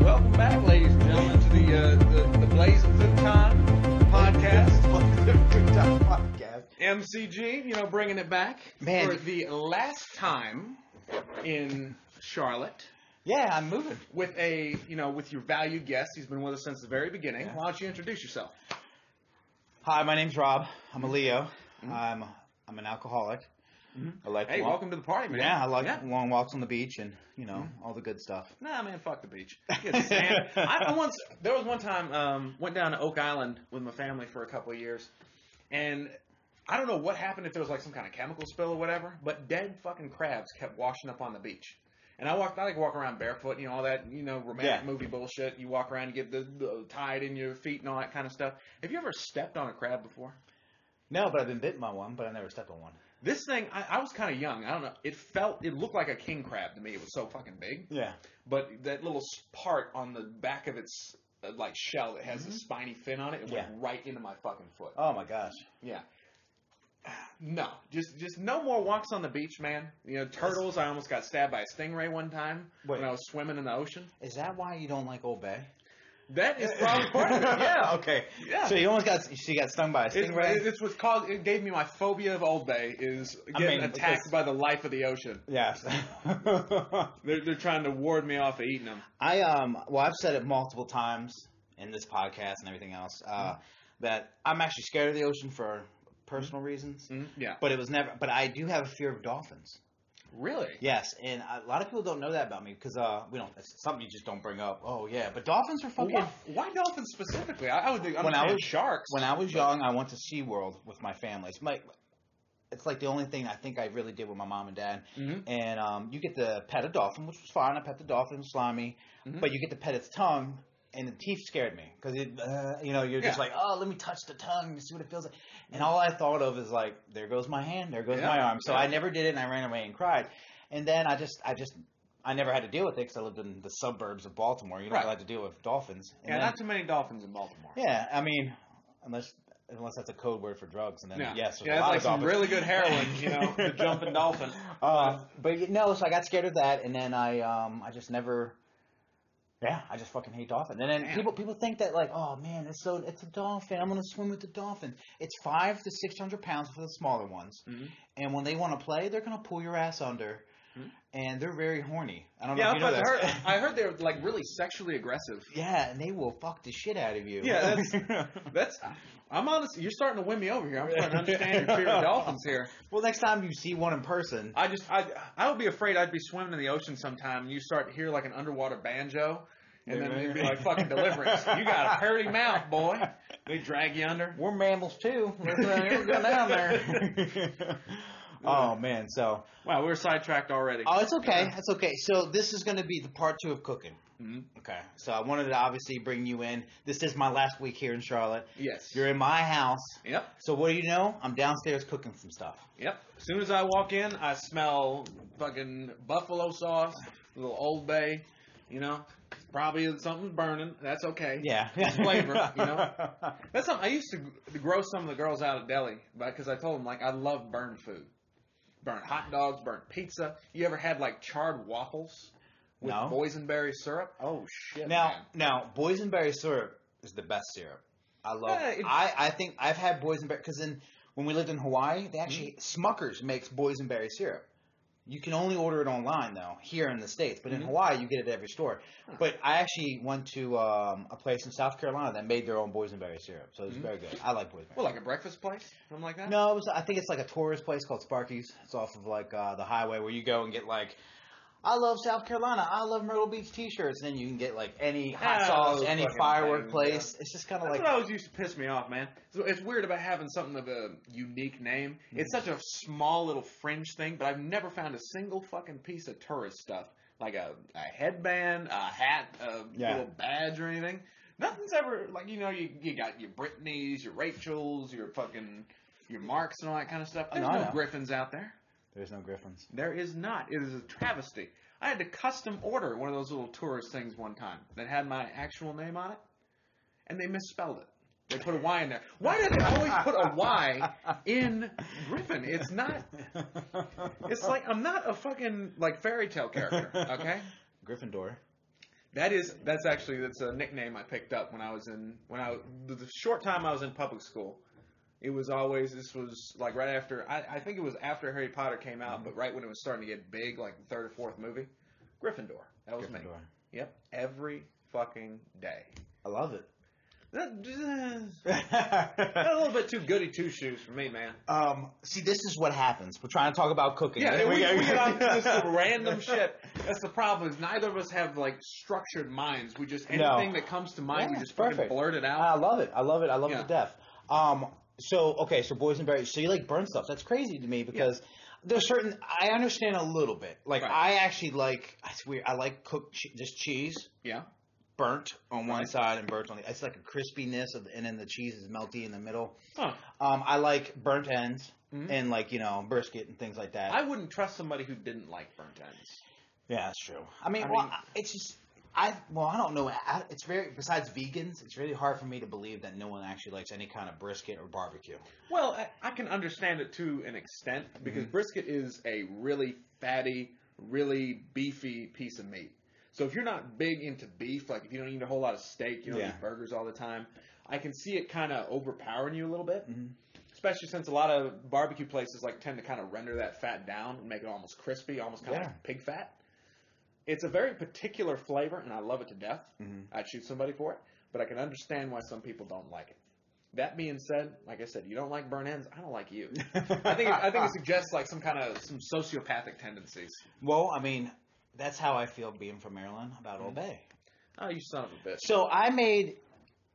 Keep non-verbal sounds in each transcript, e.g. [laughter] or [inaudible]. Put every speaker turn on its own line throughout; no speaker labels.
Welcome back, ladies and gentlemen, to the uh, the, the Blazing Futon podcast.
podcast.
MCG, you know, bringing it back
Man.
for the last time in Charlotte
Yeah, I'm moving.
with a, you know, with your valued guest. He's been with us since the very beginning. Why don't you introduce yourself?
Hi, my name's Rob. I'm a Leo. I'm I'm an alcoholic. I like
Hey,
long-
welcome to the party, man.
Yeah, I like
Yeah.
long walks on the beach and you know all the good stuff.
Nah, man, fuck the beach. [laughs] I, I once there was one time um, went down to Oak Island with my family for a couple of years, and I don't know what happened if there was like some kind of chemical spill or whatever, but dead fucking crabs kept washing up on the beach. And I walked, I like walk around barefoot, you know all that, you know romantic
Yeah.
movie bullshit. You walk around, you get the, the tide in your feet and all that kind of stuff. Have you ever stepped on a crab before?
No, but I've been bitten by one, but I never stepped on one.
This thing, I, I was kind of young. I don't know. It felt, it looked like a king crab to me. It was so fucking big.
Yeah.
but that little part on the back of its uh, like shell that has a spiny fin on it, it went right into my fucking foot.
Oh my gosh.
Yeah. No, just just no more walks on the beach, man. You know, turtles. I almost got stabbed by a stingray one time
Wait.
when I was swimming in the ocean.
Is that why you don't like Old Bay?
That is probably part of it. Yeah.
okay.
Yeah.
So you almost got she got stung by a stingray.
it's what's called. It gave me my phobia of Old Bay is
I
getting
mean,
attacked
because-
by the life of the ocean.
yes. [laughs]
They're they're trying to ward me off of eating them.
I um well I've said it multiple times in this podcast and everything else uh, that I'm actually scared of the ocean for personal reasons.
Mhm. Yeah.
But it was never. But I do have a fear of dolphins.
Really?
Yes, and a lot of people don't know that about me because uh, we don't. It's something you just don't bring up. Oh yeah, but dolphins are fucking.
why, why dolphins specifically? I, I would think
When I was-
sharks.
When I was young, I went to SeaWorld with my family. It's like it's like the only thing I think I really did with my mom and dad.
Mhm.
And um, you get to pet a dolphin, which was fine. I pet the dolphin, slimy,
Mhm.
but you get to pet its tongue. And the teeth scared me because it, uh, you know, you're just
Yeah.
like, oh, let me touch the tongue and see what it feels like. And all I thought of is like, there goes my hand, there goes
Yeah.
my arm. So
Yeah.
I never did it, and I ran away and cried. And then I just, I just, I never had to deal with it because I lived in the suburbs of Baltimore. You don't
Right.
have to deal with dolphins. And
Yeah,
then-
not too many dolphins in Baltimore.
yeah, I mean, unless unless that's a code word for drugs, and then
Yeah.
yes,
yeah,
a
it's
lot
like
of
some really good heroin, you know, the jumping dolphin. [laughs]
Uh, but know, so I got scared of that, and then I um I just never. Yeah, I just fucking hate dolphins. And then
Man.
people people think that like, oh man, it's so it's a dolphin. I'm gonna swim with the dolphin. It's five to six hundred pounds for the smaller ones,
Mhm.
and when they want to play, they're gonna pull your ass under. And they're very horny. I don't
Yeah,
know if you know
I
that.
heard, [laughs] I heard they're like really sexually aggressive.
yeah, and they will fuck the shit out of you.
Yeah, that's- [laughs] That's, I'm honest. You're starting to win me over here. I'm trying to understand your fear of [laughs] dolphins here.
well, next time you see one in person,
I just, I, I would be afraid I'd be swimming in the ocean sometime and you start to hear like an underwater banjo. And then it'd be like fucking deliverance. You got a pretty mouth, boy. They drag you under.
We're mammals too. Let's uh, go down there. Oh man, so
Wow, we're sidetracked already.
oh, it's okay. It's okay. So this is going to be the part two of cooking.
Mhm.
Okay. So I wanted to obviously bring you in. This is my last week here in Charlotte.
Yes.
You're in my house.
Yep.
So what do you know? I'm downstairs cooking some stuff.
Yep. As soon as I walk in, I smell fucking buffalo sauce, a little Old Bay. You know, probably something's burning. That's okay.
Yeah.
It's flavor, you know? [laughs] That's something I used to, grow some of the girls out at deli, because I told them like I love burnt food, burnt hot dogs, burnt pizza. You ever had like charred waffles with
No.
boysenberry syrup? Oh shit!
Now,
man.
now, boysenberry syrup is the best syrup. I love.
Yeah, it-
I I think I've had boysenberry because in when we lived in Hawaii, they actually
Mm-hmm.
Smuckers makes boysenberry syrup. You can only order it online though here in the states, but in
Mhm.
Hawaii you get it at every store. But I actually went to um, a place in South Carolina that made their own boysenberry syrup, so it's
Mhm.
very good. I like boysenberry.
Well, like a breakfast place, something like that.
No, it was, I think it's like a tourist place called Sparky's. It's off of like uh, the highway where you go and get like, I love South Carolina. I love Myrtle Beach T-shirts. And then you can get like any hot sauce, any firework
things,
place. It's just kind of
That's
like
what always used to piss me off, man. So it's weird about having something of a unique name. It's
Mm-hmm.
such a small little fringe thing, but I've never found a single fucking piece of tourist stuff like a, a headband, a hat, a
Yeah.
little badge, or anything. Nothing's ever like you know you you got your Britneys, your Rachels, your fucking your Marks and all that kind of stuff. There's
I
no. Griffins out there.
There's no Griffins.
There is not. It is a travesty. I had to custom order one of those little tourist things one time that had my actual name on it, and they misspelled it. They put a Y in there. Why do they always put a Y in Griffin? It's not. It's like I'm not a fucking like fairy tale character. Okay. [laughs]
Gryffindor.
That is that's actually that's a nickname I picked up when I was in when I the, the short time I was in public school. It was always this was like right after I, I think it was after Harry Potter came out, but right when it was starting to get big, like the third or fourth movie. Gryffindor. That was me.
Gryffindor.
Yep. Every fucking day.
I love it.
That, [laughs] a little bit too goody two shoes for me, man.
um, see, this is what happens. We're trying to talk about cooking.
Yeah, we, we get on this [laughs] random shit. That's the problem. Is neither of us have like structured minds. We just
No.
anything that comes to mind, we
Yeah,
just fucking
perfect.
blurt it out.
I love it. I love it. I love it to death. Um, so okay, so boysenberry. So you like burnt stuff? That's crazy to me because there's certain. I understand a little bit. Like
Right.
I actually like. It's weird. I like cooked che- just cheese.
Yeah.
Burnt on one
Right.
side and burnt on the. It's like a crispiness of, and then the cheese is melty in the middle.
Huh.
Um, I like burnt ends
Mhm.
and like you know brisket and things like that.
I wouldn't trust somebody who didn't like burnt ends.
Yeah, that's true. I mean,
I mean-
I- it's just I well, I don't know. I, it's very besides vegans, it's really hard for me to believe that no one actually likes any kind of brisket or barbecue.
Well, I, I can understand it to an extent because
Mm-hmm.
brisket is a really fatty, really beefy piece of meat. So if you're not big into beef, like if you don't eat a whole lot of steak, you don't
Yeah.
eat burgers all the time, I can see it kind of overpowering you a little bit.
Mhm.
Especially since a lot of barbecue places like tend to kind of render that fat down and make it almost crispy, almost kind of
Yeah.
like pig fat. It's a very particular flavor, and I love it to death.
Mhm.
I'd shoot somebody for it, but I can understand why some people don't like it. That being said, like I said, you don't like burn ends. I don't like you. [laughs] I think it, I think it suggests like some kind of some sociopathic tendencies.
Well, I mean, that's how I feel being from Maryland about
Mhm.
Old Bay.
Oh, you son of a bitch!
So I made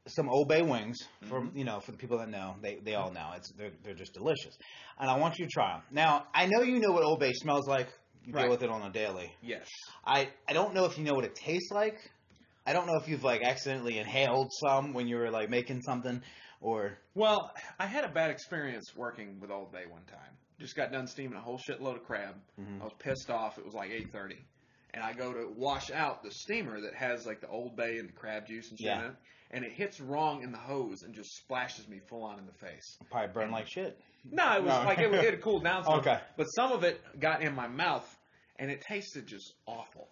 some Old Bay wings for you know for the people that know they they all know it's they're they're just delicious, and I want you to try them. Now I know you know what Old Bay smells like. You
Right.
deal with it on a daily.
Yes.
I I don't know if you know what it tastes like. I don't know if you've like accidentally inhaled some when you were like making something, or
Well, I had a bad experience working with Old Bay one time. Just got done steaming a whole shitload of crab.
Mhm.
I was pissed off. It was like eight thirty, and I go to wash out the steamer that has like the Old Bay and the crab juice and shit
Yeah.
in it, and it hits wrong in the hose and just splashes me full on in the face.
probably burn like shit.
No, it was
No.
like it, it had cooled down. Some,
Okay.
but some of it got in my mouth, and it tasted just awful.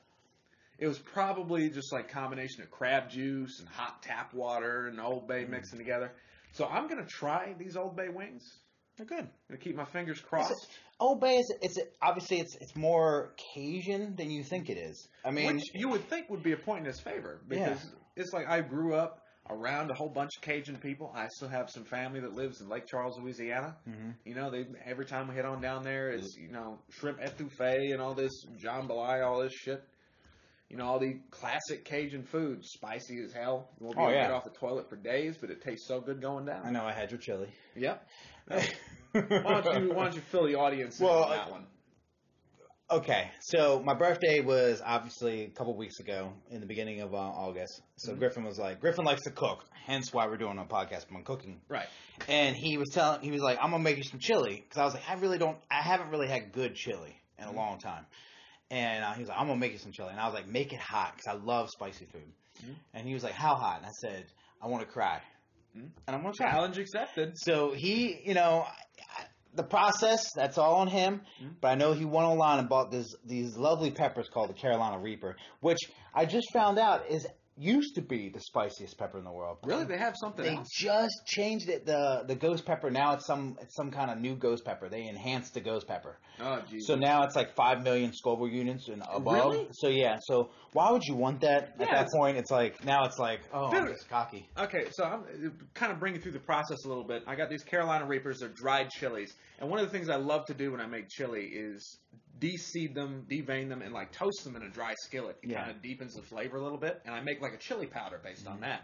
It was probably just like combination of crab juice and hot tap water and Old Bay
Mm.
mixing together. So I'm gonna try these Old Bay wings.
They're good.
Gonna keep my fingers crossed.
Old Bay is it's obviously it's it's more Cajun than you think it is. I mean,
which you would think would be a point in his favor because it's like I grew up around a whole bunch of Cajun people. I still have some family that lives in Lake Charles, Louisiana.
Mhm.
You know, they every time we head on down there, it's you know shrimp etouffee and all this jambalaya, all this shit. You know, all the classic Cajun foods, spicy as hell. You won't be
Oh,
able to get off the toilet for days, but it tastes so good going down.
I know I had your chili.
Yep. [laughs] Why don't you Why don't you fill the audience in
Well,
on that one?
Okay, so my birthday was obviously a couple weeks ago in the beginning of uh, August. So
Mhm.
Griffin was like, Griffin likes to cook, hence why we're doing a podcast on cooking.
Right.
And he was telling, he was like, I'm gonna make you some chili because I was like, I really don't, I haven't really had good chili in a
Mhm.
long time. And uh, he was like, I'm gonna make you some chili, and I was like, make it hot because I love spicy food.
Mhm.
And he was like, How hot? And I said, I want to cry,
Mhm.
and I'm gonna try.
Challenge accepted.
So he, you know, I- I- the process that's all on him.
Mhm.
But I know he went online and bought this these lovely peppers called the Carolina Reaper, which I just found out is used to be the spiciest pepper in the world.
Really, they have something
They
else.
just changed it. The the ghost pepper now it's some it's some kind of new ghost pepper. They enhanced the ghost pepper.
Oh, geez.
So now it's like five million Scoville units and above.
Really?
So yeah. So why would you want that
Yeah,
at that point? It's like now it's like oh, I'm just cocky.
Okay, so I'm kind of bringing through the process a little bit. I got these Carolina Reapers. They're dried chilies, and one of the things I love to do when I make chili is de-seed them, devein them, and like toast them in a dry skillet. It
Yeah.
kind of deepens the flavor a little bit, and I make like a chili powder based
Mm-hmm.
on that.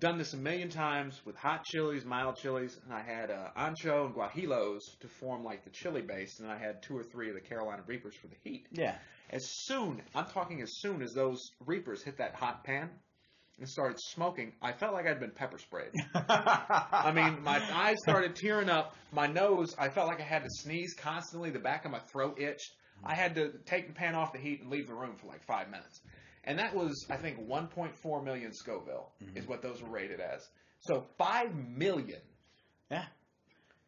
Done this a million times with hot chilies, mild chilies, and I had uh, ancho and guajillos to form like the chili base, and I had two or three of the Carolina Reapers for the heat.
Yeah.
As soon, I'm talking as soon as those Reapers hit that hot pan and started smoking, I felt like I'd been pepper sprayed. [laughs] I mean, my eyes started tearing up. My nose, I felt like I had to sneeze constantly. The back of my throat itched. I had to take the pan off the heat and leave the room for like five minutes. And that was, I think, 1.4 million Scoville
Mhm.
is what those were rated as. So five million. Yeah.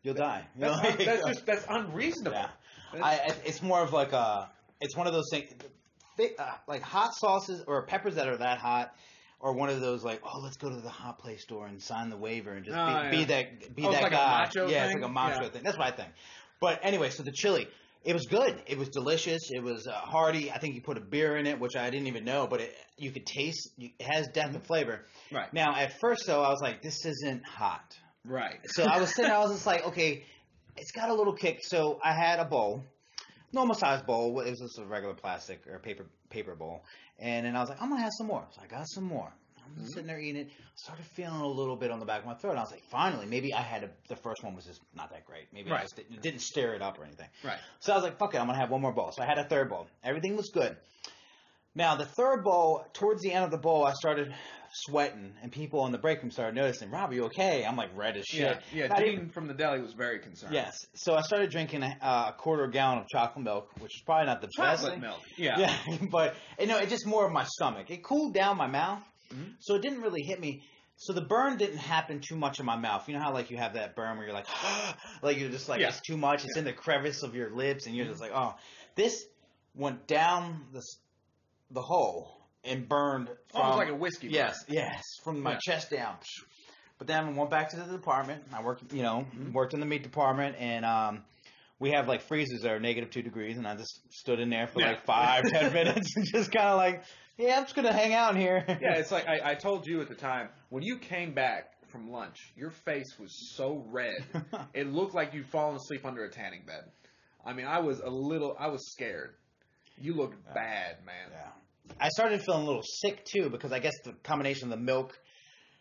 You'll die.
That's,
You'll- [laughs]
that's just that's unreasonable.
Yeah.
That's-
I, it's more of like a, it's one of those things. uh, like hot sauces or peppers that are that hot. Or one of those like, oh, let's go to the hot play store and sign the waiver and just
Oh,
be,
yeah.
be that be
Oh,
that
like
guy. yeah, it's like a macho
Yeah.
thing. That's what I think. But anyway, so the chili, it was good. It was delicious. It was uh, hearty. I think you put a beer in it, which I didn't even know, but it, you could taste. It has definite flavor.
Right.
Now, at first, though, I was like, this isn't hot.
Right.
So I was sitting, I was just like, okay, it's got a little kick. So I had a bowl, normal size bowl. It was just a regular plastic or paper paper bowl, and then I was like, I'm gonna have some more. So I got some more. I'm just mm-hmm. sitting there eating it. I started feeling a little bit on the back of my throat. And I was like, finally, maybe I had a, the first one was just not that great. Maybe I just didn't, didn't stir it up or anything.
Right.
So I was like, fuck it, I'm gonna have one more bowl. So I had a third bowl. Everything was good. Now the third bowl, towards the end of the bowl, I started sweating, and people in the break room started noticing. Rob, are you okay? I'm like red as shit.
Yeah. Yeah.
Not
Dean
even-
from the deli was very concerned.
Yes. So I started drinking a, uh, a quarter gallon of chocolate milk, which is probably not the best
Chocolate
thing.
milk. Yeah. [laughs]
Yeah, but you know, it just more of my stomach. It cooled down my mouth,
Mhm.
so it didn't really hit me. So the burn didn't happen too much in my mouth. You know how like you have that burn where you're like, [gasps] like you're just like
Yeah.
it's too much. It's in the crevice of your lips, and you're just like, oh, this went down the s- the hole and burned from
Almost like a whiskey.
yes, yes, from my
Yeah.
chest down. But then I went back to the department. I worked, you know,
Mhm.
worked in the meat department, and um, we have like freezers that are negative two degrees, and I just stood in there for
Yeah.
like five, [laughs] ten minutes, and just kind of like, yeah, I'm just gonna hang out in here.
Yeah, it's like I, I told you at the time when you came back from lunch, your face was so red. [laughs] it looked like you'd fallen asleep under a tanning bed. I mean, I was a little, I was scared. You looked
Yeah.
bad, man.
Yeah. I started feeling a little sick too because I guess the combination of the milk,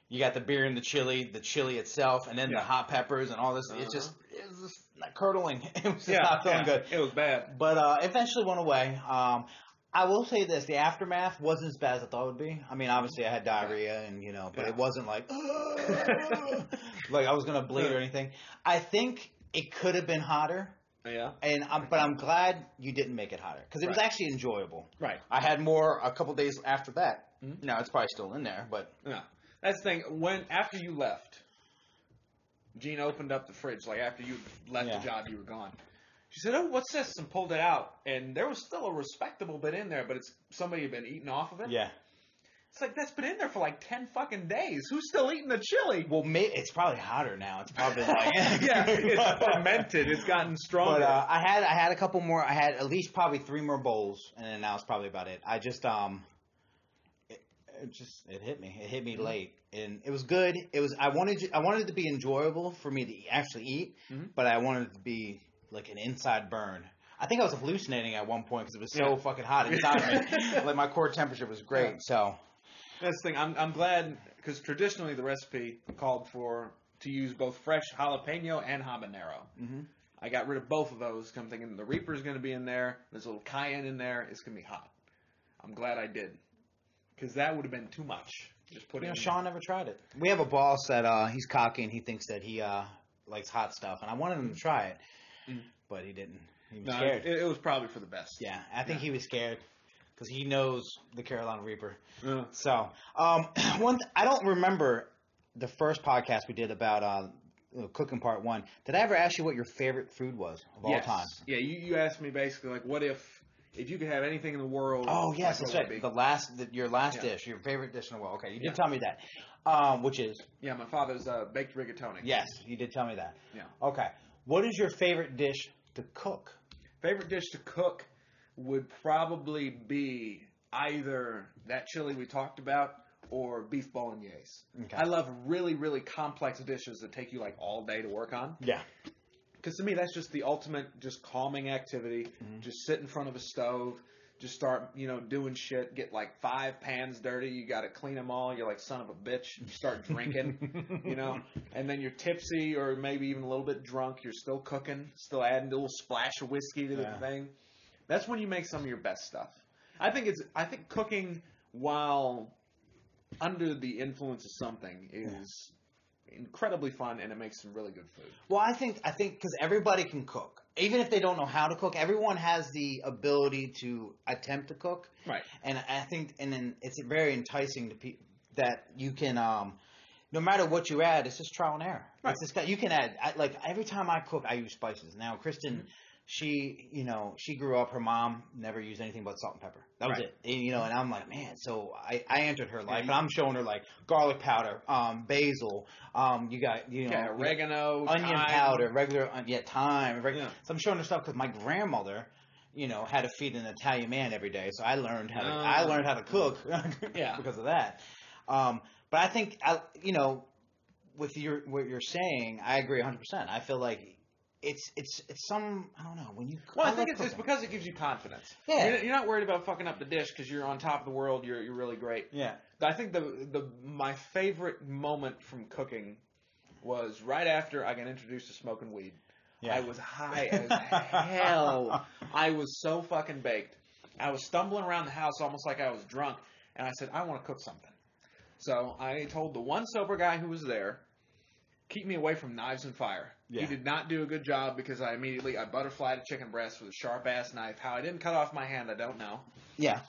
you got the beer and the chili, the chili itself, and then
Yeah.
the hot peppers and all this. It's
Uh-huh.
just it was just not curdling. [laughs] It was just
yeah,
not feeling
yeah,
good.
It was bad.
But uh, eventually went away. Um, I will say this: the aftermath wasn't as bad as I thought it would be. I mean, obviously I had diarrhea, and you know, but it wasn't like [laughs] like I was gonna bleed or anything. I think it could have been hotter,
Yeah.
and I'm, but I'm glad you didn't make it hotter because it was
Right.
actually enjoyable.
Right.
I had more a couple days after that.
Mhm.
Now it's probably still in there, but
Yeah. That's the thing. When after you left, Jean opened up the fridge. Like after you left
Yeah.
the job, you were gone. She said, "Oh, what's this?" and pulled it out, and there was still a respectable bit in there, but it's somebody had been eating off of it.
yeah.
It's like that's been in there for like ten fucking days. Who's still eating the chili?
Well, may, it's probably hotter now. It's probably [laughs] like
yeah, it's [laughs] fermented. It's gotten stronger.
But uh, I had I had a couple more. I had at least probably three more bowls, and then that was probably about it. I just um, it, it just it hit me. It hit me
Mhm.
late, and it was good. It was I wanted I wanted it to be enjoyable for me to actually eat,
Mhm.
but I wanted it to be like an inside burn. I think I was hallucinating at one point because it was so
Yeah.
fucking hot inside me. [laughs] Like my core temperature was great.
Yeah.
So
That's the thing. I'm I'm glad because traditionally the recipe called for to use both fresh jalapeno and habanero.
mhm.
I got rid of both of those. I'm thinking the Reaper's going to be in there. There's a little cayenne in there. It's going to be hot. I'm glad I did because that would have been too much. Just put
you
it.
know,
in
Sean never tried it. We have a boss that uh, he's cocky and he thinks that he uh, likes hot stuff, and I wanted him to try it,
Mm.
but he didn't. He was
No,
scared.
it, it was probably for the best.
Yeah, I think
Yeah.
he was scared because he knows the Carolina Reaper.
Yeah.
So, um, [clears throat] one th- I don't remember the first podcast we did about uh, cooking part one. Did I ever ask you what your favorite food was of all
Yes.
time?
Yeah, you, you asked me basically like, what if if you could have anything in the world?
Oh yes,
what
that's right. The last, the, your last
Yeah.
dish, your favorite dish in the world. Okay, you did
Yeah.
tell me that. Um, which is
Yeah, my father's uh, baked rigatoni.
yes, you did tell me that.
Yeah.
Okay, what is your favorite dish to cook?
Favorite dish to cook would probably be either that chili we talked about or beef bolognese.
Okay.
I love really, really complex dishes that take you like all day to work on.
Yeah.
Because to me, that's just the ultimate, just calming activity.
Mhm.
Just sit in front of a stove, just start, you know, doing shit. Get like five pans dirty. You got to clean them all. You're like son of a bitch. You start drinking, [laughs] you know, and then you're tipsy or maybe even a little bit drunk. You're still cooking, still adding a little splash of whiskey to the thing. That's when you make some of your best stuff. I think it's. I think cooking while under the influence of something is incredibly fun and it makes some really good food.
Well, I think I think because everybody can cook, even if they don't know how to cook. Everyone has the ability to attempt to cook,
Right.
and I think, and then it's very enticing to people that you can, um, no matter what you add, it's just trial and error.
Right.
It's just you can add I, like every time I cook, I use spices. Now, Kristen she, you know, she grew up. Her mom never used anything but salt and pepper. That was
Right.
it. And, you know, and I'm like, man. So I, I entered her life,
you-
and I'm showing her like garlic powder, um, basil. Um, you got, you know,
Okay, oregano,
onion
thyme.
powder, regular, on- yeah, thyme. Reg-
Yeah.
So I'm showing her stuff because my grandmother, you know, had to feed an Italian man every day. So I learned how to. I learned how to cook. [laughs]
Yeah.
because of that. Um, but I think, I, you know, with your what you're saying, I agree 100. percent I feel like it's it's it's some I don't know when you.
Well, I,
love
think it's, it's because it gives you confidence.
Yeah.
You're, you're not worried about fucking up the dish because you're on top of the world. You're you're really great.
yeah.
I think the the my favorite moment from cooking was right after I got introduced to smoking weed.
Yeah.
I was high as hell. [laughs] I was so fucking baked. I was stumbling around the house almost like I was drunk, and I said, I want to cook something. So I told the one sober guy who was there, keep me away from knives and fire. He did not do a good job because I immediately I butterflied a chicken breast with a sharp ass knife. How I didn't cut off my hand, I don't know.
Yeah.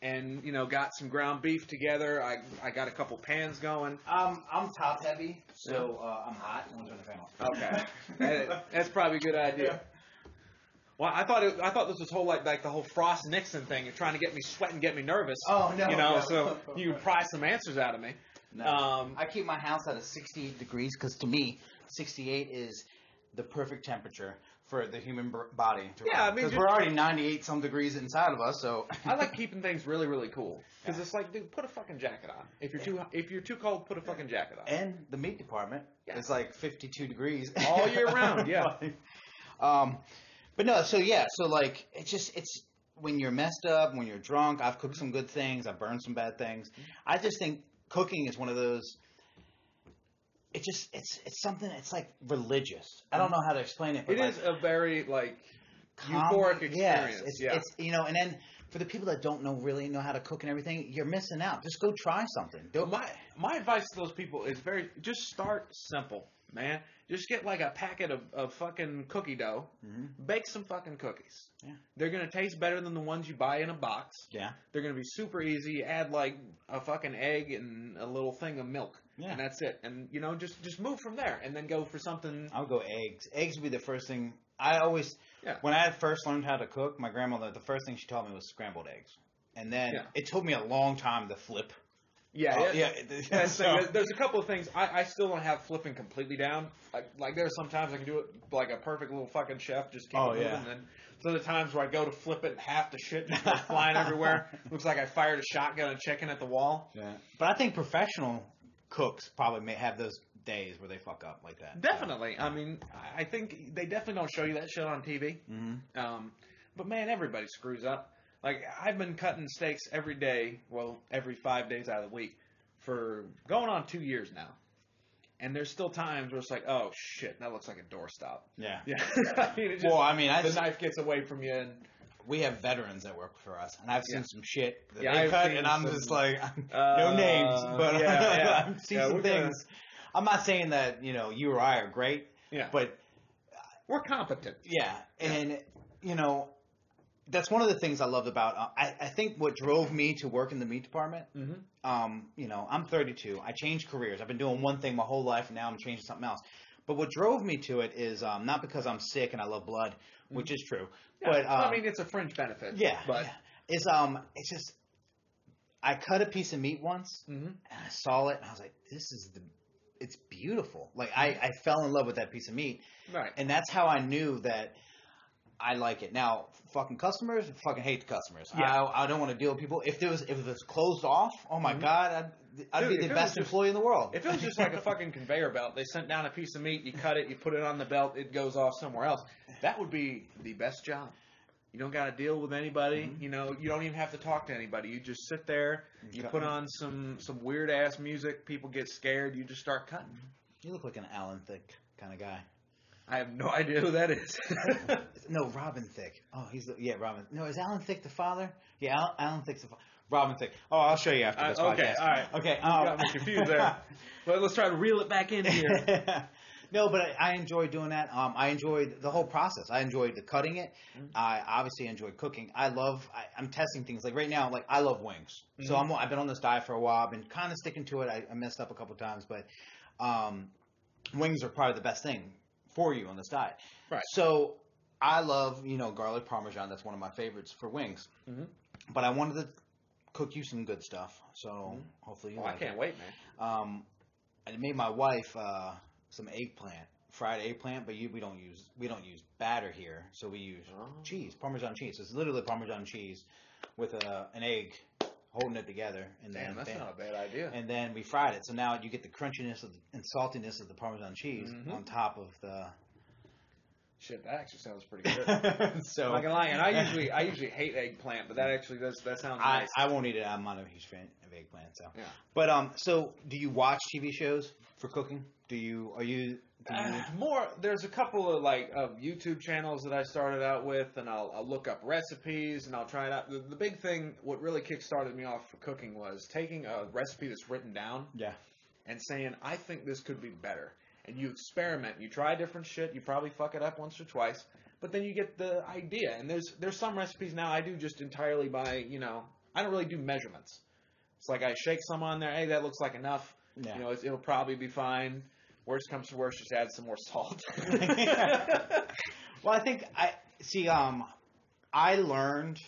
And you know, got some ground beef together. I I got a couple pans going.
Um, I'm top heavy, so uh, I'm hot. I'm turn the fan off.
Okay, [laughs] That- that's probably a good idea. Well, I thought it, I thought this was whole like like the whole Frost Nixon thing. You're trying to get me sweating, get me nervous.
Oh no.
you know,
no.
so you pry some answers out of me.
No.
Um,
I keep my house at a 68 degrees because to me, 68 is the perfect temperature for the human body. to
Yeah, I mean,
because we're already 98 some degrees inside of us, so [laughs]
I like keeping things really really cool [laughs] because it's like, dude, put a fucking jacket on. If you're too if you're too cold, put a fucking jacket on.
and the meat department
Yeah.
is like 52 degrees [laughs]
All year round, yeah.
um, but no, so yeah, so like it's just it's when you're messed up, when you're drunk. I've cooked some good things. I've burned some bad things. I just think cooking is one of those. It just it's it's something. It's like religious. I don't know how to explain it. But
It
like,
is a very like
calm-
euphoric
yes,
experience.
it's,
yeah.
it's you know, and then for the people that don't know really know how to cook and everything, you're missing out. Just go try something. Don't,
my my advice to those people is very just start simple, man. Just get like a packet of, of fucking cookie dough,
Mhm.
bake some fucking cookies.
Yeah.
They're gonna taste better than the ones you buy in a box.
Yeah.
They're gonna be super easy. Add like a fucking egg and a little thing of milk,
Yeah.
and that's it. And you know, just just move from there, and then go for something.
I'll go eggs. Eggs would be the first thing. I always,
Yeah.
when I first learned how to cook, my grandmother, the first thing she taught me was scrambled eggs. And then
Yeah.
it took me a long time to flip.
Yeah,
Oh,
yeah. [laughs]
So-
There's- a couple of things I, I still don't have flipping completely down. Like, like there's sometimes I can do it like a perfect little fucking chef, just keep
Oh,
it moving.
yeah.
And then so the times where I go to flip it, and half the shit just goes flying everywhere. [laughs] Looks like I fired a shotgun and chicken at the wall.
Yeah. But I think professional cooks probably may have those days where they fuck up like that.
Definitely. I mean, I- I think they definitely don't show you that shit on TV.
Mm-hmm.
Um, but man, everybody screws up. Like I've been cutting steaks every day, well, every five days out of the week for going on two years now. And there's still times where it's like, oh shit, that looks like a doorstop.
Yeah.
Yeah, I mean, just,
Well, I mean, I
the knife gets away from you, and
we have veterans that work for us, and I've seen
Yeah.
some shit that
Yeah,
they
I've
cut, and I'm
some-
just like, [laughs]
Uh,
no names, but
yeah. [laughs]
I've seen some
we're gonna-
things. I'm not saying that you know you or I are great,
yeah,
but
we're competent.
yeah, and you know that's one of the things I loved about. Uh, I, I think what drove me to work in the meat department.
Mm-hmm.
Um, you know, I'm 32. I changed careers. I've been doing one thing my whole life, and now I'm changing something else. But what drove me to it is um, not because I'm sick and I love blood, which is true.
Yeah,
But um,
I mean, it's a fringe benefit.
yeah,
but
yeah. it's um, it's just I cut a piece of meat once,
Mhm.
and I saw it, and I was like, this is the, it's beautiful. Like I, I fell in love with that piece of meat,
right.
and that's how I knew that I like it. Now, fucking customers, fucking hate the customers.
Yeah.
I, I don't want to deal with people. If there was, if it was closed off, oh my
Mhm.
god, I'd, I'd
Dude,
be the best
just-
employee in the world.
If it was just like a fucking conveyor belt, they sent down a piece of meat, you cut it, you put it on the belt, it goes off somewhere else. That would be the best job. You don't got to deal with anybody.
Mhm.
You know, you don't even have to talk to anybody. You just sit there. You
cut
put on some some weird ass music. People get scared. You just start cutting.
you look like an Alan Thicke kind of guy.
I have no idea who that is. [laughs]
No, Robin Thicke. Oh, he's the, yeah, Robin. No, is Alan Thicke the father? Yeah, Al, Alan Thicke's the father. Robin Thicke. Oh, I'll show you after
Uh,
this
okay,
podcast.
all right.
Okay,
You got me confused there. [laughs] But let's try to reel it back in here. [laughs]
no, but I, I enjoy doing that. Um, I enjoyed the whole process. I enjoyed the cutting it.
Mhm.
I obviously enjoyed cooking. I love. I, I'm testing things like right now. Like I love wings. So
Mhm.
I'm. I've been on this diet for a while. I've been kind of sticking to it. I, I messed up a couple times, but um, wings are probably the best thing for you on this diet.
Right.
So I love you know garlic parmesan. That's one of my favorites for wings.
Mhm.
But I wanted to cook you some good stuff, so hopefully you.
Oh, I can't
it.
wait, man.
Um, I made my wife uh, some eggplant, fried eggplant, but you, we don't use we don't use batter here, so we use
Oh.
cheese, Parmesan cheese. It's literally Parmesan cheese with a, an egg holding it together, and
Damn,
then
that's not a bad idea.
and then we fried it. So now you get the crunchiness of the, and saltiness of the Parmesan cheese
Mhm.
on top of the.
Shit, that actually sounds pretty good. [laughs]
so
I'm not gonna lie, and I usually I usually hate eggplant, but that actually does that sounds
I,
nice.
I won't eat it. I'm not a huge fan of eggplant. So,
Yeah.
but um, so do you watch TV shows for cooking? Do you are you? Do you
Uh, more, there's a couple of like of YouTube channels that I started out with, and I'll, I'll look up recipes and I'll try it out. The, the big thing, what really kickstarted me off for cooking was taking a recipe that's written down
yeah.
and saying, I think this could be better. And you experiment, you try different shit, you probably fuck it up once or twice, but then you get the idea. And there's there's some recipes now I do just entirely by, you know, I don't really do measurements. It's like I shake some on there, hey, that looks like enough.
Yeah.
You know, it's, it'll probably be fine. Worst comes to worst, just add some more salt. [laughs] [laughs]
Well, I think I see. Um, I learned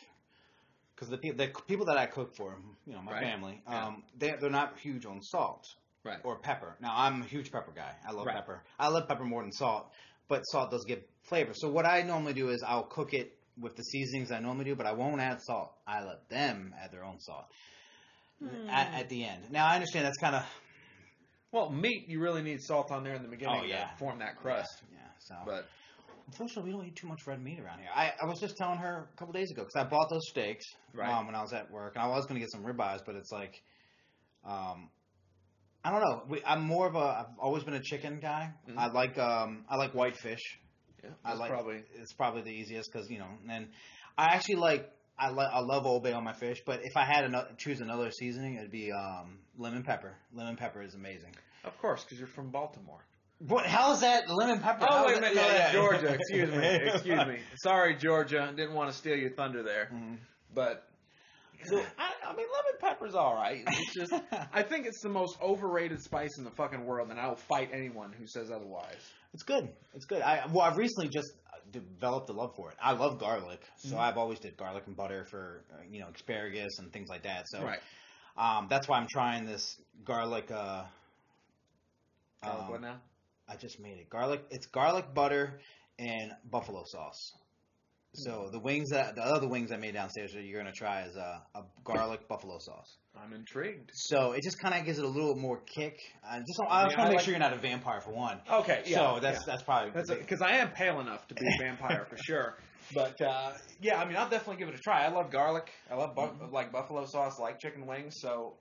because the, pe- the people that I cook for, you know, my
Right.
family,
Yeah.
um, they they're not huge on salt
right.
or pepper. Now I'm a huge pepper guy. I love
Right.
pepper. I love pepper more than salt, but salt does give flavor. So what I normally do is I'll cook it with the seasonings I normally do, but I won't add salt. I let them add their own salt
Hmm.
at, at the end. Now I understand that's kind of
Well, meat, you really need salt on there in the beginning
Oh, yeah.
to form that crust.
Yeah, so
But
Unfortunately, we don't eat too much red meat around here. I, I was just telling her a couple days ago because I bought those steaks
Right.
um, when I was at work, and I was going to get some ribeyes, but it's like, um, I don't know. We, I'm more of a. I've always been a chicken guy.
Mhm.
I like um, I like white fish.
yeah,
I like
probably
it's probably the easiest because you know. And I actually like I like I love Old Bay on my fish, but if I had to choose another seasoning, it'd be um, lemon pepper. Lemon pepper is amazing.
of course because you're from Baltimore.
What? How is that lemon pepper?
Oh wait a minute, no,
yeah.
Georgia. Excuse me, [laughs] excuse me. Sorry, Georgia. Didn't want to steal your thunder there,
Mhm.
but
So-
I, I mean, lemon pepper's all right. It's just [laughs] I think it's the most overrated spice in the fucking world, and I will fight anyone who says otherwise.
It's good. It's good. I well, I've recently just developed a love for it. I love garlic, so
Mhm.
I've always did garlic and butter for uh, you know asparagus and things like that. So
right.
um, that's why I'm trying this garlic. Uh,
Garlic
um,
what now?
I just made it garlic. It's garlic butter and buffalo sauce. So the wings that the other wings I made downstairs that you're gonna try is a, a garlic buffalo sauce.
I'm intrigued.
So it just kind of gives it a little more kick. I just I just
I
want to make
like-
sure you're not a vampire for one.
Okay, yeah.
so that's
yeah.
that's probably
because I am pale enough to be a vampire for sure. But uh, yeah, I mean, I'll definitely give it a try. I love garlic. I love bu-
Mm-hmm.
like buffalo sauce, like chicken wings. So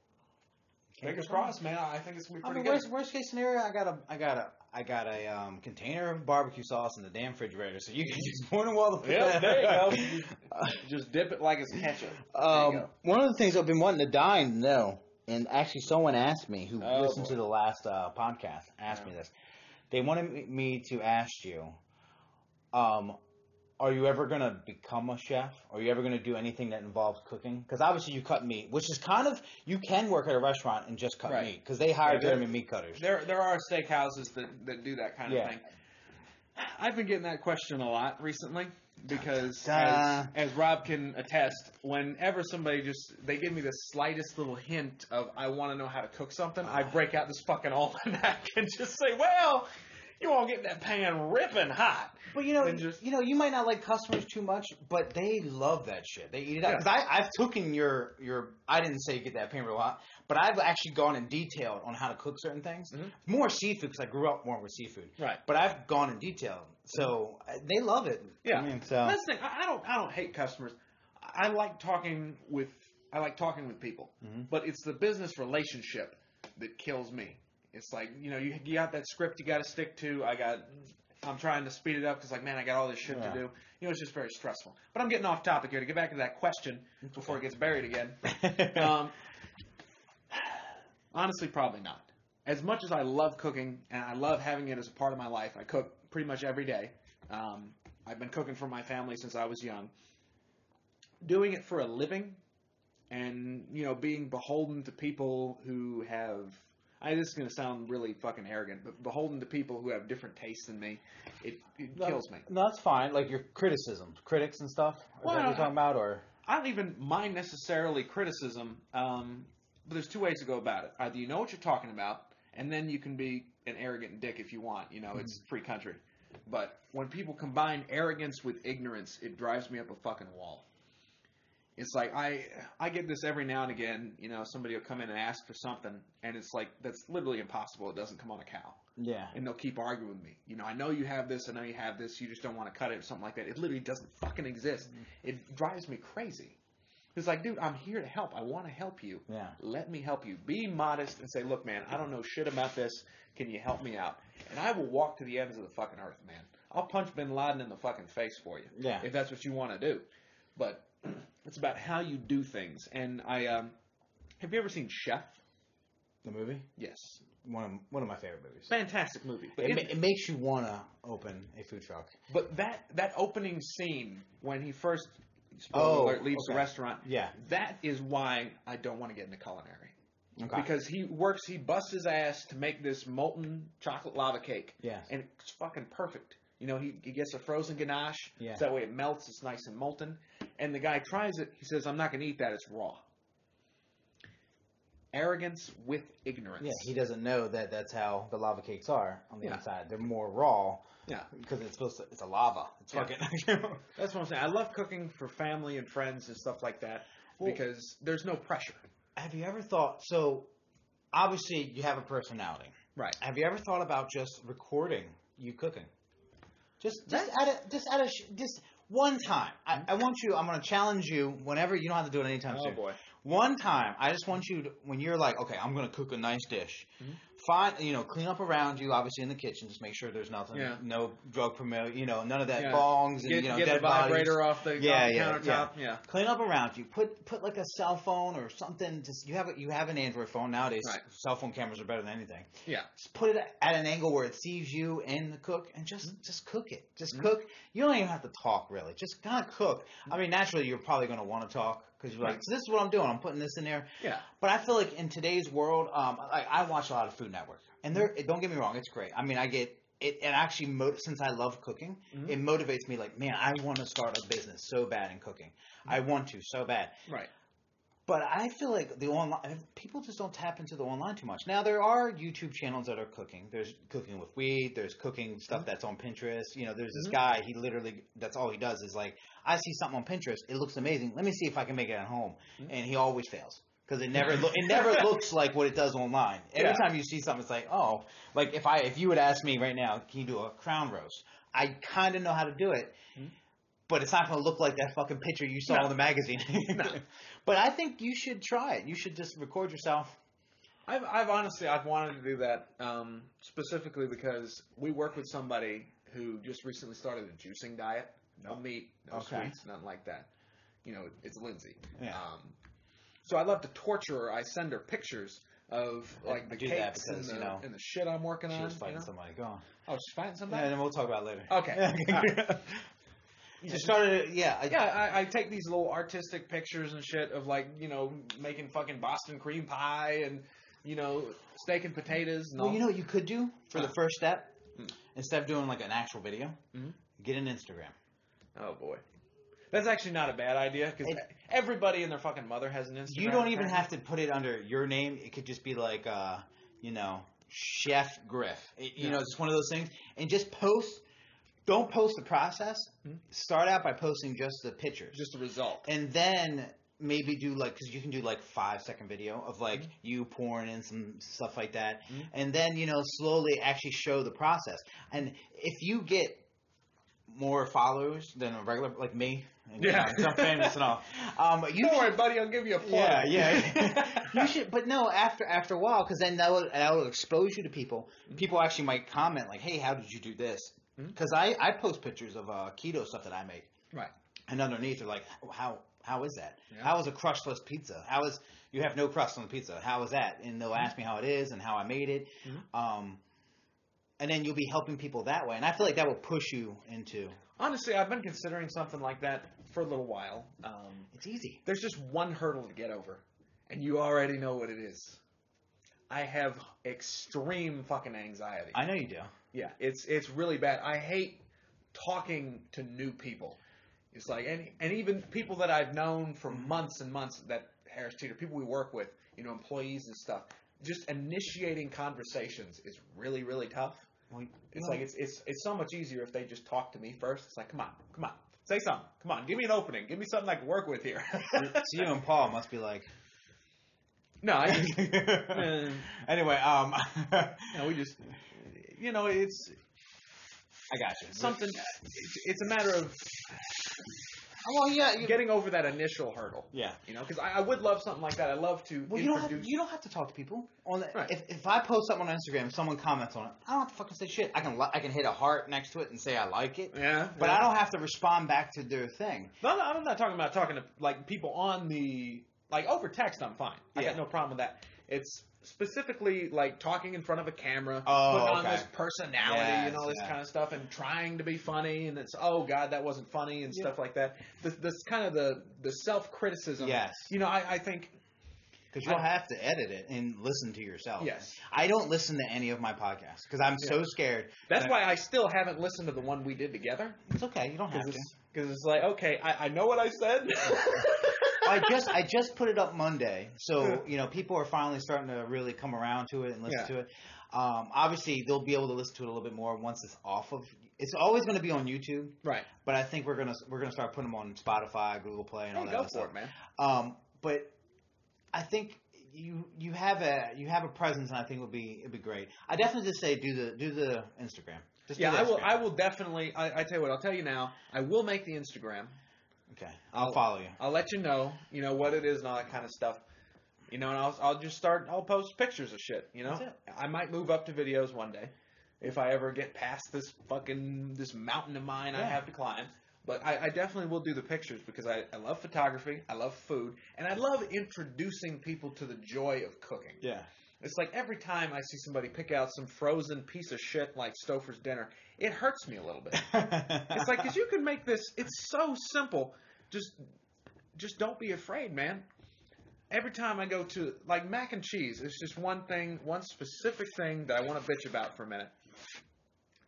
fingers crossed, man. I think it's gonna be
I
pretty
mean,
good.
worst, worst case scenario, I got a, I got a, I got a um, container of barbecue sauce in the damn refrigerator, so you can just more than well.
Yeah, there you go. [laughs] Just dip it like it's ketchup.
Um, one of the things I've been wanting to dine to know, and actually someone asked me who
Oh,
listened
boy.
to the last uh, podcast asked
Yeah.
me this. They wanted me- me to ask you, um, are you ever gonna become a chef? Are you ever gonna do anything that involves cooking? Because obviously you cut meat, which is kind of you can work at a restaurant and just cut
Right.
meat because they hire
Yeah, they're-
meat cutters.
There, there are steakhouses that, that do that kind of
Yeah.
thing. I've been getting that question a lot recently because, as, as Rob can attest, whenever somebody just they give me the slightest little hint of I want to know how to cook something, I break out this fucking almanac [laughs] and just say, "Well, you won't get that pan ripping hot."
But you know,
just-
you know, you might not like customers too much, but they love that shit. They eat it up.
Yeah.
Because I I've taken your your. I didn't say you get that pan real hot, but I've actually gone in detail on how to cook certain things.
Mhm.
More seafood because I grew up more with seafood.
Right.
But I've gone in detail, so uh, they love it.
Yeah.
I mean, so
That's the thing. I don't. I don't hate customers. I like talking with. I like talking with people.
Mhm.
But it's the business relationship that kills me. It's like you know you, you got that script you got to stick to. I got. I'm trying to speed it up because like man I got all this shit
Yeah.
to do. You know it's just very stressful. But I'm getting off topic here to get back to that question before it gets buried again. [laughs] Um, honestly, probably not. As much as I love cooking and I love having it as a part of my life, I cook pretty much every day. Um, I've been cooking for my family since I was young. Doing it for a living and, you know, being beholden to people who have. I this is gonna sound really fucking arrogant, but beholden to people who have different tastes than me, it, it
No,
kills me.
No, that's fine. Like your criticisms, critics and stuff. Is
Well,
that what you're talking about, or
I don't even mind necessarily criticism, um, but there's two ways to go about it. Either you know what you're talking about, and then you can be an arrogant dick if you want. You know, it's free country. But when people combine arrogance with ignorance, it drives me up a fucking wall. It's like I I get this every now and again. You know, somebody will come in and ask for something, and it's like that's literally impossible. It doesn't come on a cow
yeah,
and they'll keep arguing with me. You know, I know you have this, I know you have this, you just don't want to cut it or something like that. It literally doesn't fucking exist. Mm-hmm. It drives me crazy. It's like, dude, I'm here to help. I want to help you.
yeah.
Let me help you. Be modest and say, look, man, I don't know shit about this. Can you help me out? And I will walk to the ends of the fucking earth, man. I'll punch Bin Laden in the fucking face for you
Yeah.
if that's what you want to do. But it's about how you do things. And I, um, have you ever seen Chef?
The movie,
Yes.
one of one of my favorite movies.
Fantastic movie. But
It,
it-
ma- it makes you wanna open a food truck.
But that that opening scene when he first spoiler
Oh,
alert, leaves the restaurant,
Yeah.
that is why I don't want to get into culinary
Okay.
because he works, he busts his ass to make this molten chocolate lava cake,
yeah.
and it's fucking perfect. You know, he, he gets a frozen ganache,
Yeah.
so that way it melts, it's nice and molten. And the guy tries it, he says, "I'm not going to eat that; it's raw." Arrogance with ignorance.
Yeah, he doesn't know that that's how the lava cakes are on the
Yeah.
inside. They're more raw.
Yeah.
Because it's supposed to. It's a lava. It's
Yeah.
fucking. [laughs]
That's what I'm saying. I love cooking for family and friends and stuff like that
Well-
because there's no pressure.
have you ever thought? So, obviously, you have a personality.
Right.
Have you ever thought about just recording you cooking? Just, just at a, just at a, just one time. I, mm-hmm. I want you. I'm going to challenge you. Whenever you don't have to do it anytime
Oh
soon.
boy.
One time, I just want you to, when you're like, okay, I'm gonna cook a nice dish.
Mhm.
Find, you know, clean up around you, obviously in the kitchen. Just make sure there's nothing,
Yeah.
no drug promote, you know, none of that
Yeah.
bongs and
Get,
you know
get
dead
the vibrator
bodies.
off the
Yeah,
off the
yeah,
countertop. Yeah.
Clean up around you. Put put like a cell phone or something. Just you have a, you have an Android phone nowadays.
Right.
Cell phone cameras are better than anything.
Yeah.
Just put it at an angle where it sees you and the cook, and just
Mm-hmm.
just cook it. Just
Mhm.
cook. You don't even have to talk really. Just kind of cook. I mean, naturally, you're probably going to want to talk because you're like,
Right.
so this is what I'm doing. I'm putting this in there.
Yeah.
But I feel like in today's world, um, I, I watch a lot of Food Network, and there. Don't get me wrong, it's great. I mean, I get it. It actually, mo- since I love cooking,
Mhm.
it motivates me. Like, man, I want to start a business so bad in cooking. I want to so bad.
Right.
But I feel like the online people just don't tap into the online too much. Now there are YouTube channels that are cooking. There's cooking with weed. There's cooking stuff
Mm-hmm.
that's on Pinterest. You know, there's this
Mhm.
guy. He literally that's all he does is like, I see something on Pinterest. It looks amazing. Let me see if I can make it at home.
Mhm.
And he always fails because it never [laughs] lo- it never looks like what it does online. Every
Yeah.
time you see something, it's like, oh, like if I if you would ask me right now, can you do a crown roast? I kind of know how to do it. But it's not going to look like that fucking picture you saw
No.
in the magazine. [laughs]
No. [laughs]
But I think you should try it. You should just record yourself.
I've, I've honestly I've wanted to do that um, specifically because we work with somebody who just recently started a juicing diet. No meat, no
Okay.
sweets, nothing like that. You know, it's Lindsay.
Yeah.
Um, so I love to torture her. I send her pictures of like the cakes
because,
and,
you
the,
know,
and the shit I'm working
She
on.
was
you
fighting
know?
somebody. Go on.
Oh, she's fighting
Yeah,
somebody.
and then we'll talk about it later.
Okay. [laughs]
She started. Yeah. I,
Yeah, I, I take these little artistic pictures and shit of like you know making fucking Boston cream pie and you know steak and potatoes. And
Well,
all.
you know what you could do for the first step?
Hmm.
Instead of doing like an actual video,
Mhm.
get an Instagram.
Oh boy, that's actually not a bad idea because everybody and their fucking mother has an Instagram.
You don't even have to put it under your name. It could just be like, uh, you know, Chef Griff. It- you
Yeah.
know, it's one of those things. And just post. Don't post the process.
Mhm.
Start out by posting just the pictures.
just the result.
and then maybe do like because you can do like five second video of like
Mhm.
you pouring in some stuff like that
Mhm.
and then you know slowly actually show the process and if you get more followers than a regular like me
Yeah.
I'm famous and all [laughs] um you
Don't worry, buddy. I'll give you a plug.
yeah, yeah. [laughs] you should, but no. After after a while, because then that will that will expose you to people. People actually might comment like, "Hey, how did you do this?" Because I I post pictures of uh, keto stuff that I make,
Right.
and underneath they're like, "How how is that?
Yeah.
How is a crustless pizza? How is you have no crust on the pizza? How is that?" And they'll ask me how it is and how I made it.
Mhm.
Um, and then you'll be helping people that way, and I feel like that will push you into.
Honestly, I've been considering something like that for a little while. Um,
It's easy.
there's just one hurdle to get over, and you already know what it is. I have extreme fucking anxiety.
I know you do.
Yeah, it's it's really bad. I hate talking to new people. It's like and and even people that I've known for months and months that Harris Teeter, people we work with, you know, employees and stuff. Just initiating conversations is really really tough.
Well,
It's like it's it's it's so much easier if they just talk to me first. It's like, come on, come on, say something. Come on, give me an opening. Give me something I can work with here.
so you [laughs] and Paul must be like.
no, I [laughs] eh, [laughs]
anyway, um,
no, we just, you know, it's
I got you.
something. It's, it's a matter of
Well, yeah, you,
getting over that initial hurdle.
yeah.
You know, because I, I would love something like that. I love to
Well, you don't have you don't have to talk to people on the,
Right.
if if I post something on Instagram, someone comments on it, I don't have to fucking say shit. I can li- I can hit a heart next to it and say I like it,
yeah,
but
yeah.
I don't have to respond back to their thing.
No, no, I'm not talking about talking to like people on the like over text. I'm fine. I
Yeah.
got no problem with that. It's specifically like talking in front of a camera,
Oh,
putting on this personality
Yes,
and all this
yeah.
kind of stuff, and trying to be funny. And it's oh god, that wasn't funny and stuff like that. This, this kind of the the self criticism.
Yes.
You know, I, I think
Because you'll have to edit it and listen to yourself.
yes.
I don't listen to any of my podcasts because I'm so scared.
That's
that-
why I still haven't listened to the one we did together.
It's okay. You don't have
Because
to.
it's, 'cause it's like, okay, I, I know what I said. [laughs]
I just I just put it up Monday, so you know people are finally starting to really come around to it and listen
Yeah.
to it. Um, obviously, they'll be able to listen to it a little bit more once it's off of. It's always going to be on YouTube,
right.
but I think we're gonna we're gonna start putting them on Spotify, Google Play, and all
Hey,
that
go
other
for
stuff.
it, man.
Um, but I think you you have a you have a presence, and I think it'll be it'll be great. I definitely just say do the do the Instagram. Just do
Yeah,
the
I will. I will definitely. I, I tell you what. I'll tell you now. I will make the Instagram.
Okay, I'll,
I'll-
follow you.
I'll let you know. You know what it is and all that kind of stuff. You know, and I'll I'll just start. I'll post pictures of shit. You know. I might move up to videos one day if I ever get past this fucking this mountain of mine I have to climb. But I, I definitely will do the pictures because I, I love photography, I love food, and I love introducing people to the joy of cooking.
Yeah.
It's like every time I see somebody pick out some frozen piece of shit like Stouffer's dinner, it hurts me a little bit. [laughs] It's like because you can make this. It's so simple. Just, just don't be afraid, man. Every time I go to like mac and cheese, it's just one thing, one specific thing that I want to bitch about for a minute.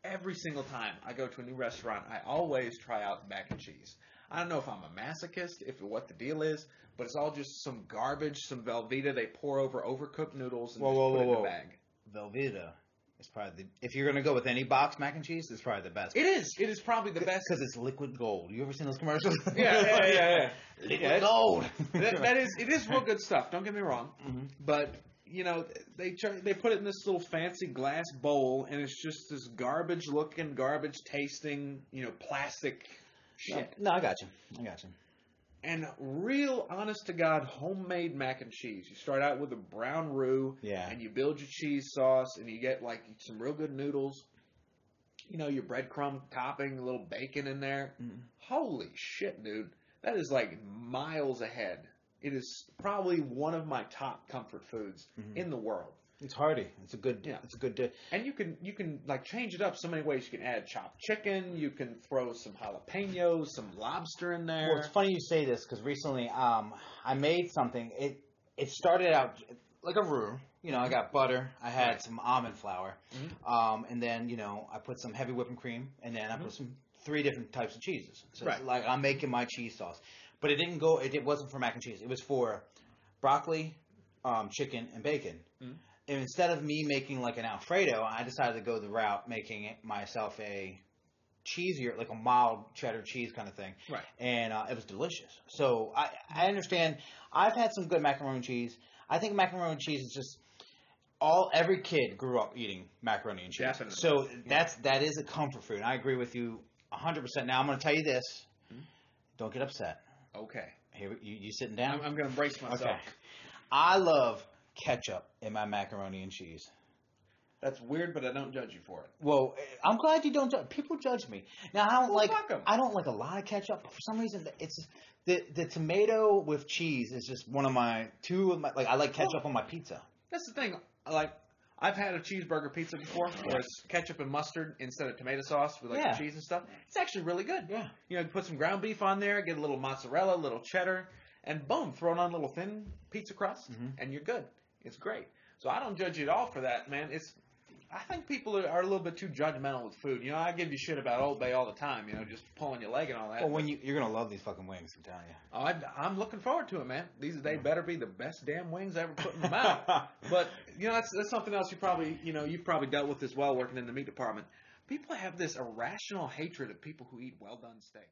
Every single time I go to a new restaurant, I always try out mac and cheese. I don't know if I'm a masochist, if what the deal is, but it's all just some garbage, some Velveeta they pour over overcooked noodles and
Whoa,
just
whoa,
put it
whoa,
in a bag.
Velveeta is probably the, if you're gonna go with any box mac and cheese, it's probably the best.
It is. It is probably the best.
because it's liquid gold. You ever seen those commercials? [laughs]
Yeah, yeah, yeah, yeah. [laughs]
liquid
Yeah,
gold.
that, that is it is real [laughs] good stuff. Don't get me wrong,
Mhm.
but you know they try, they put it in this little fancy glass bowl, and it's just this garbage looking, garbage tasting, you know, plastic shit.
No, I got you. I got you.
And real, honest to God, homemade mac and cheese. You start out with a brown roux,
Yeah.
and you build your cheese sauce, and you get like some real good noodles. You know, your breadcrumb topping, a little bacon in there.
Mhm.
Holy shit, dude. That is like miles ahead. It is probably one of my top comfort foods
Mhm.
in the world.
It's hearty. It's a good.
Yeah.
It's a good dish.
And you can you can like change it up so many ways. You can add chopped chicken, you can throw some jalapenos, some lobster in there.
Well, it's funny you say this because recently um, I made something. It it started out like a roux. You know, I got butter. I had
Right.
some almond flour,
Mhm.
um, and then you know I put some heavy whipping cream, and then I put some three different types of cheeses. So it's
Right.
like I'm making my cheese sauce, but it didn't go. It, it wasn't for mac and cheese. It was for broccoli, um, chicken, and bacon.
Mhm.
And instead of me making like an Alfredo, I decided to go the route making it myself a cheesier, like a mild cheddar cheese kind of thing
Right.
and uh, it was delicious. So I, I understand. I've had some good macaroni and cheese. I think macaroni and cheese is just all every kid grew up eating macaroni and cheese.
Definitely.
So that's that is a comfort food. And I agree with you hundred percent. Now I'm going to tell you this.
Hmm?
Don't get upset.
Okay.
Here, you, you sitting down?
I'm, I'm going to brace myself.
okay. I love ketchup in my macaroni and cheese.
That's weird, but I don't judge you for it.
Well, I'm glad you don't. Judge. People judge me. Now I don't
Well,
like. I don't like a lot of ketchup. But for some reason, it's the the tomato with cheese is just one of my two of my like. I like ketchup on my pizza.
That's the thing. Like, I've had a cheeseburger pizza before where it's ketchup and mustard instead of tomato sauce with like
Yeah.
the cheese and stuff. It's actually really good.
Yeah.
You know, you put some ground beef on there, get a little mozzarella, a little cheddar, and boom, throw it on a little thin pizza crust,
Mhm.
and you're good. It's great. So I don't judge you at all for that, man. It's I think people are, are a little bit too judgmental with food. You know, I give you shit about Old Bay all the time. You know, just pulling your leg and all that.
Well, when you you're gonna love these fucking wings, I'm telling you.
Oh, I, I'm looking forward to it, man. These they better be the best damn wings I ever put in my mouth. [laughs] But you know, that's that's something else you probably you know you've probably dealt with as well working in the meat department. People have this irrational hatred of people who eat well done steak.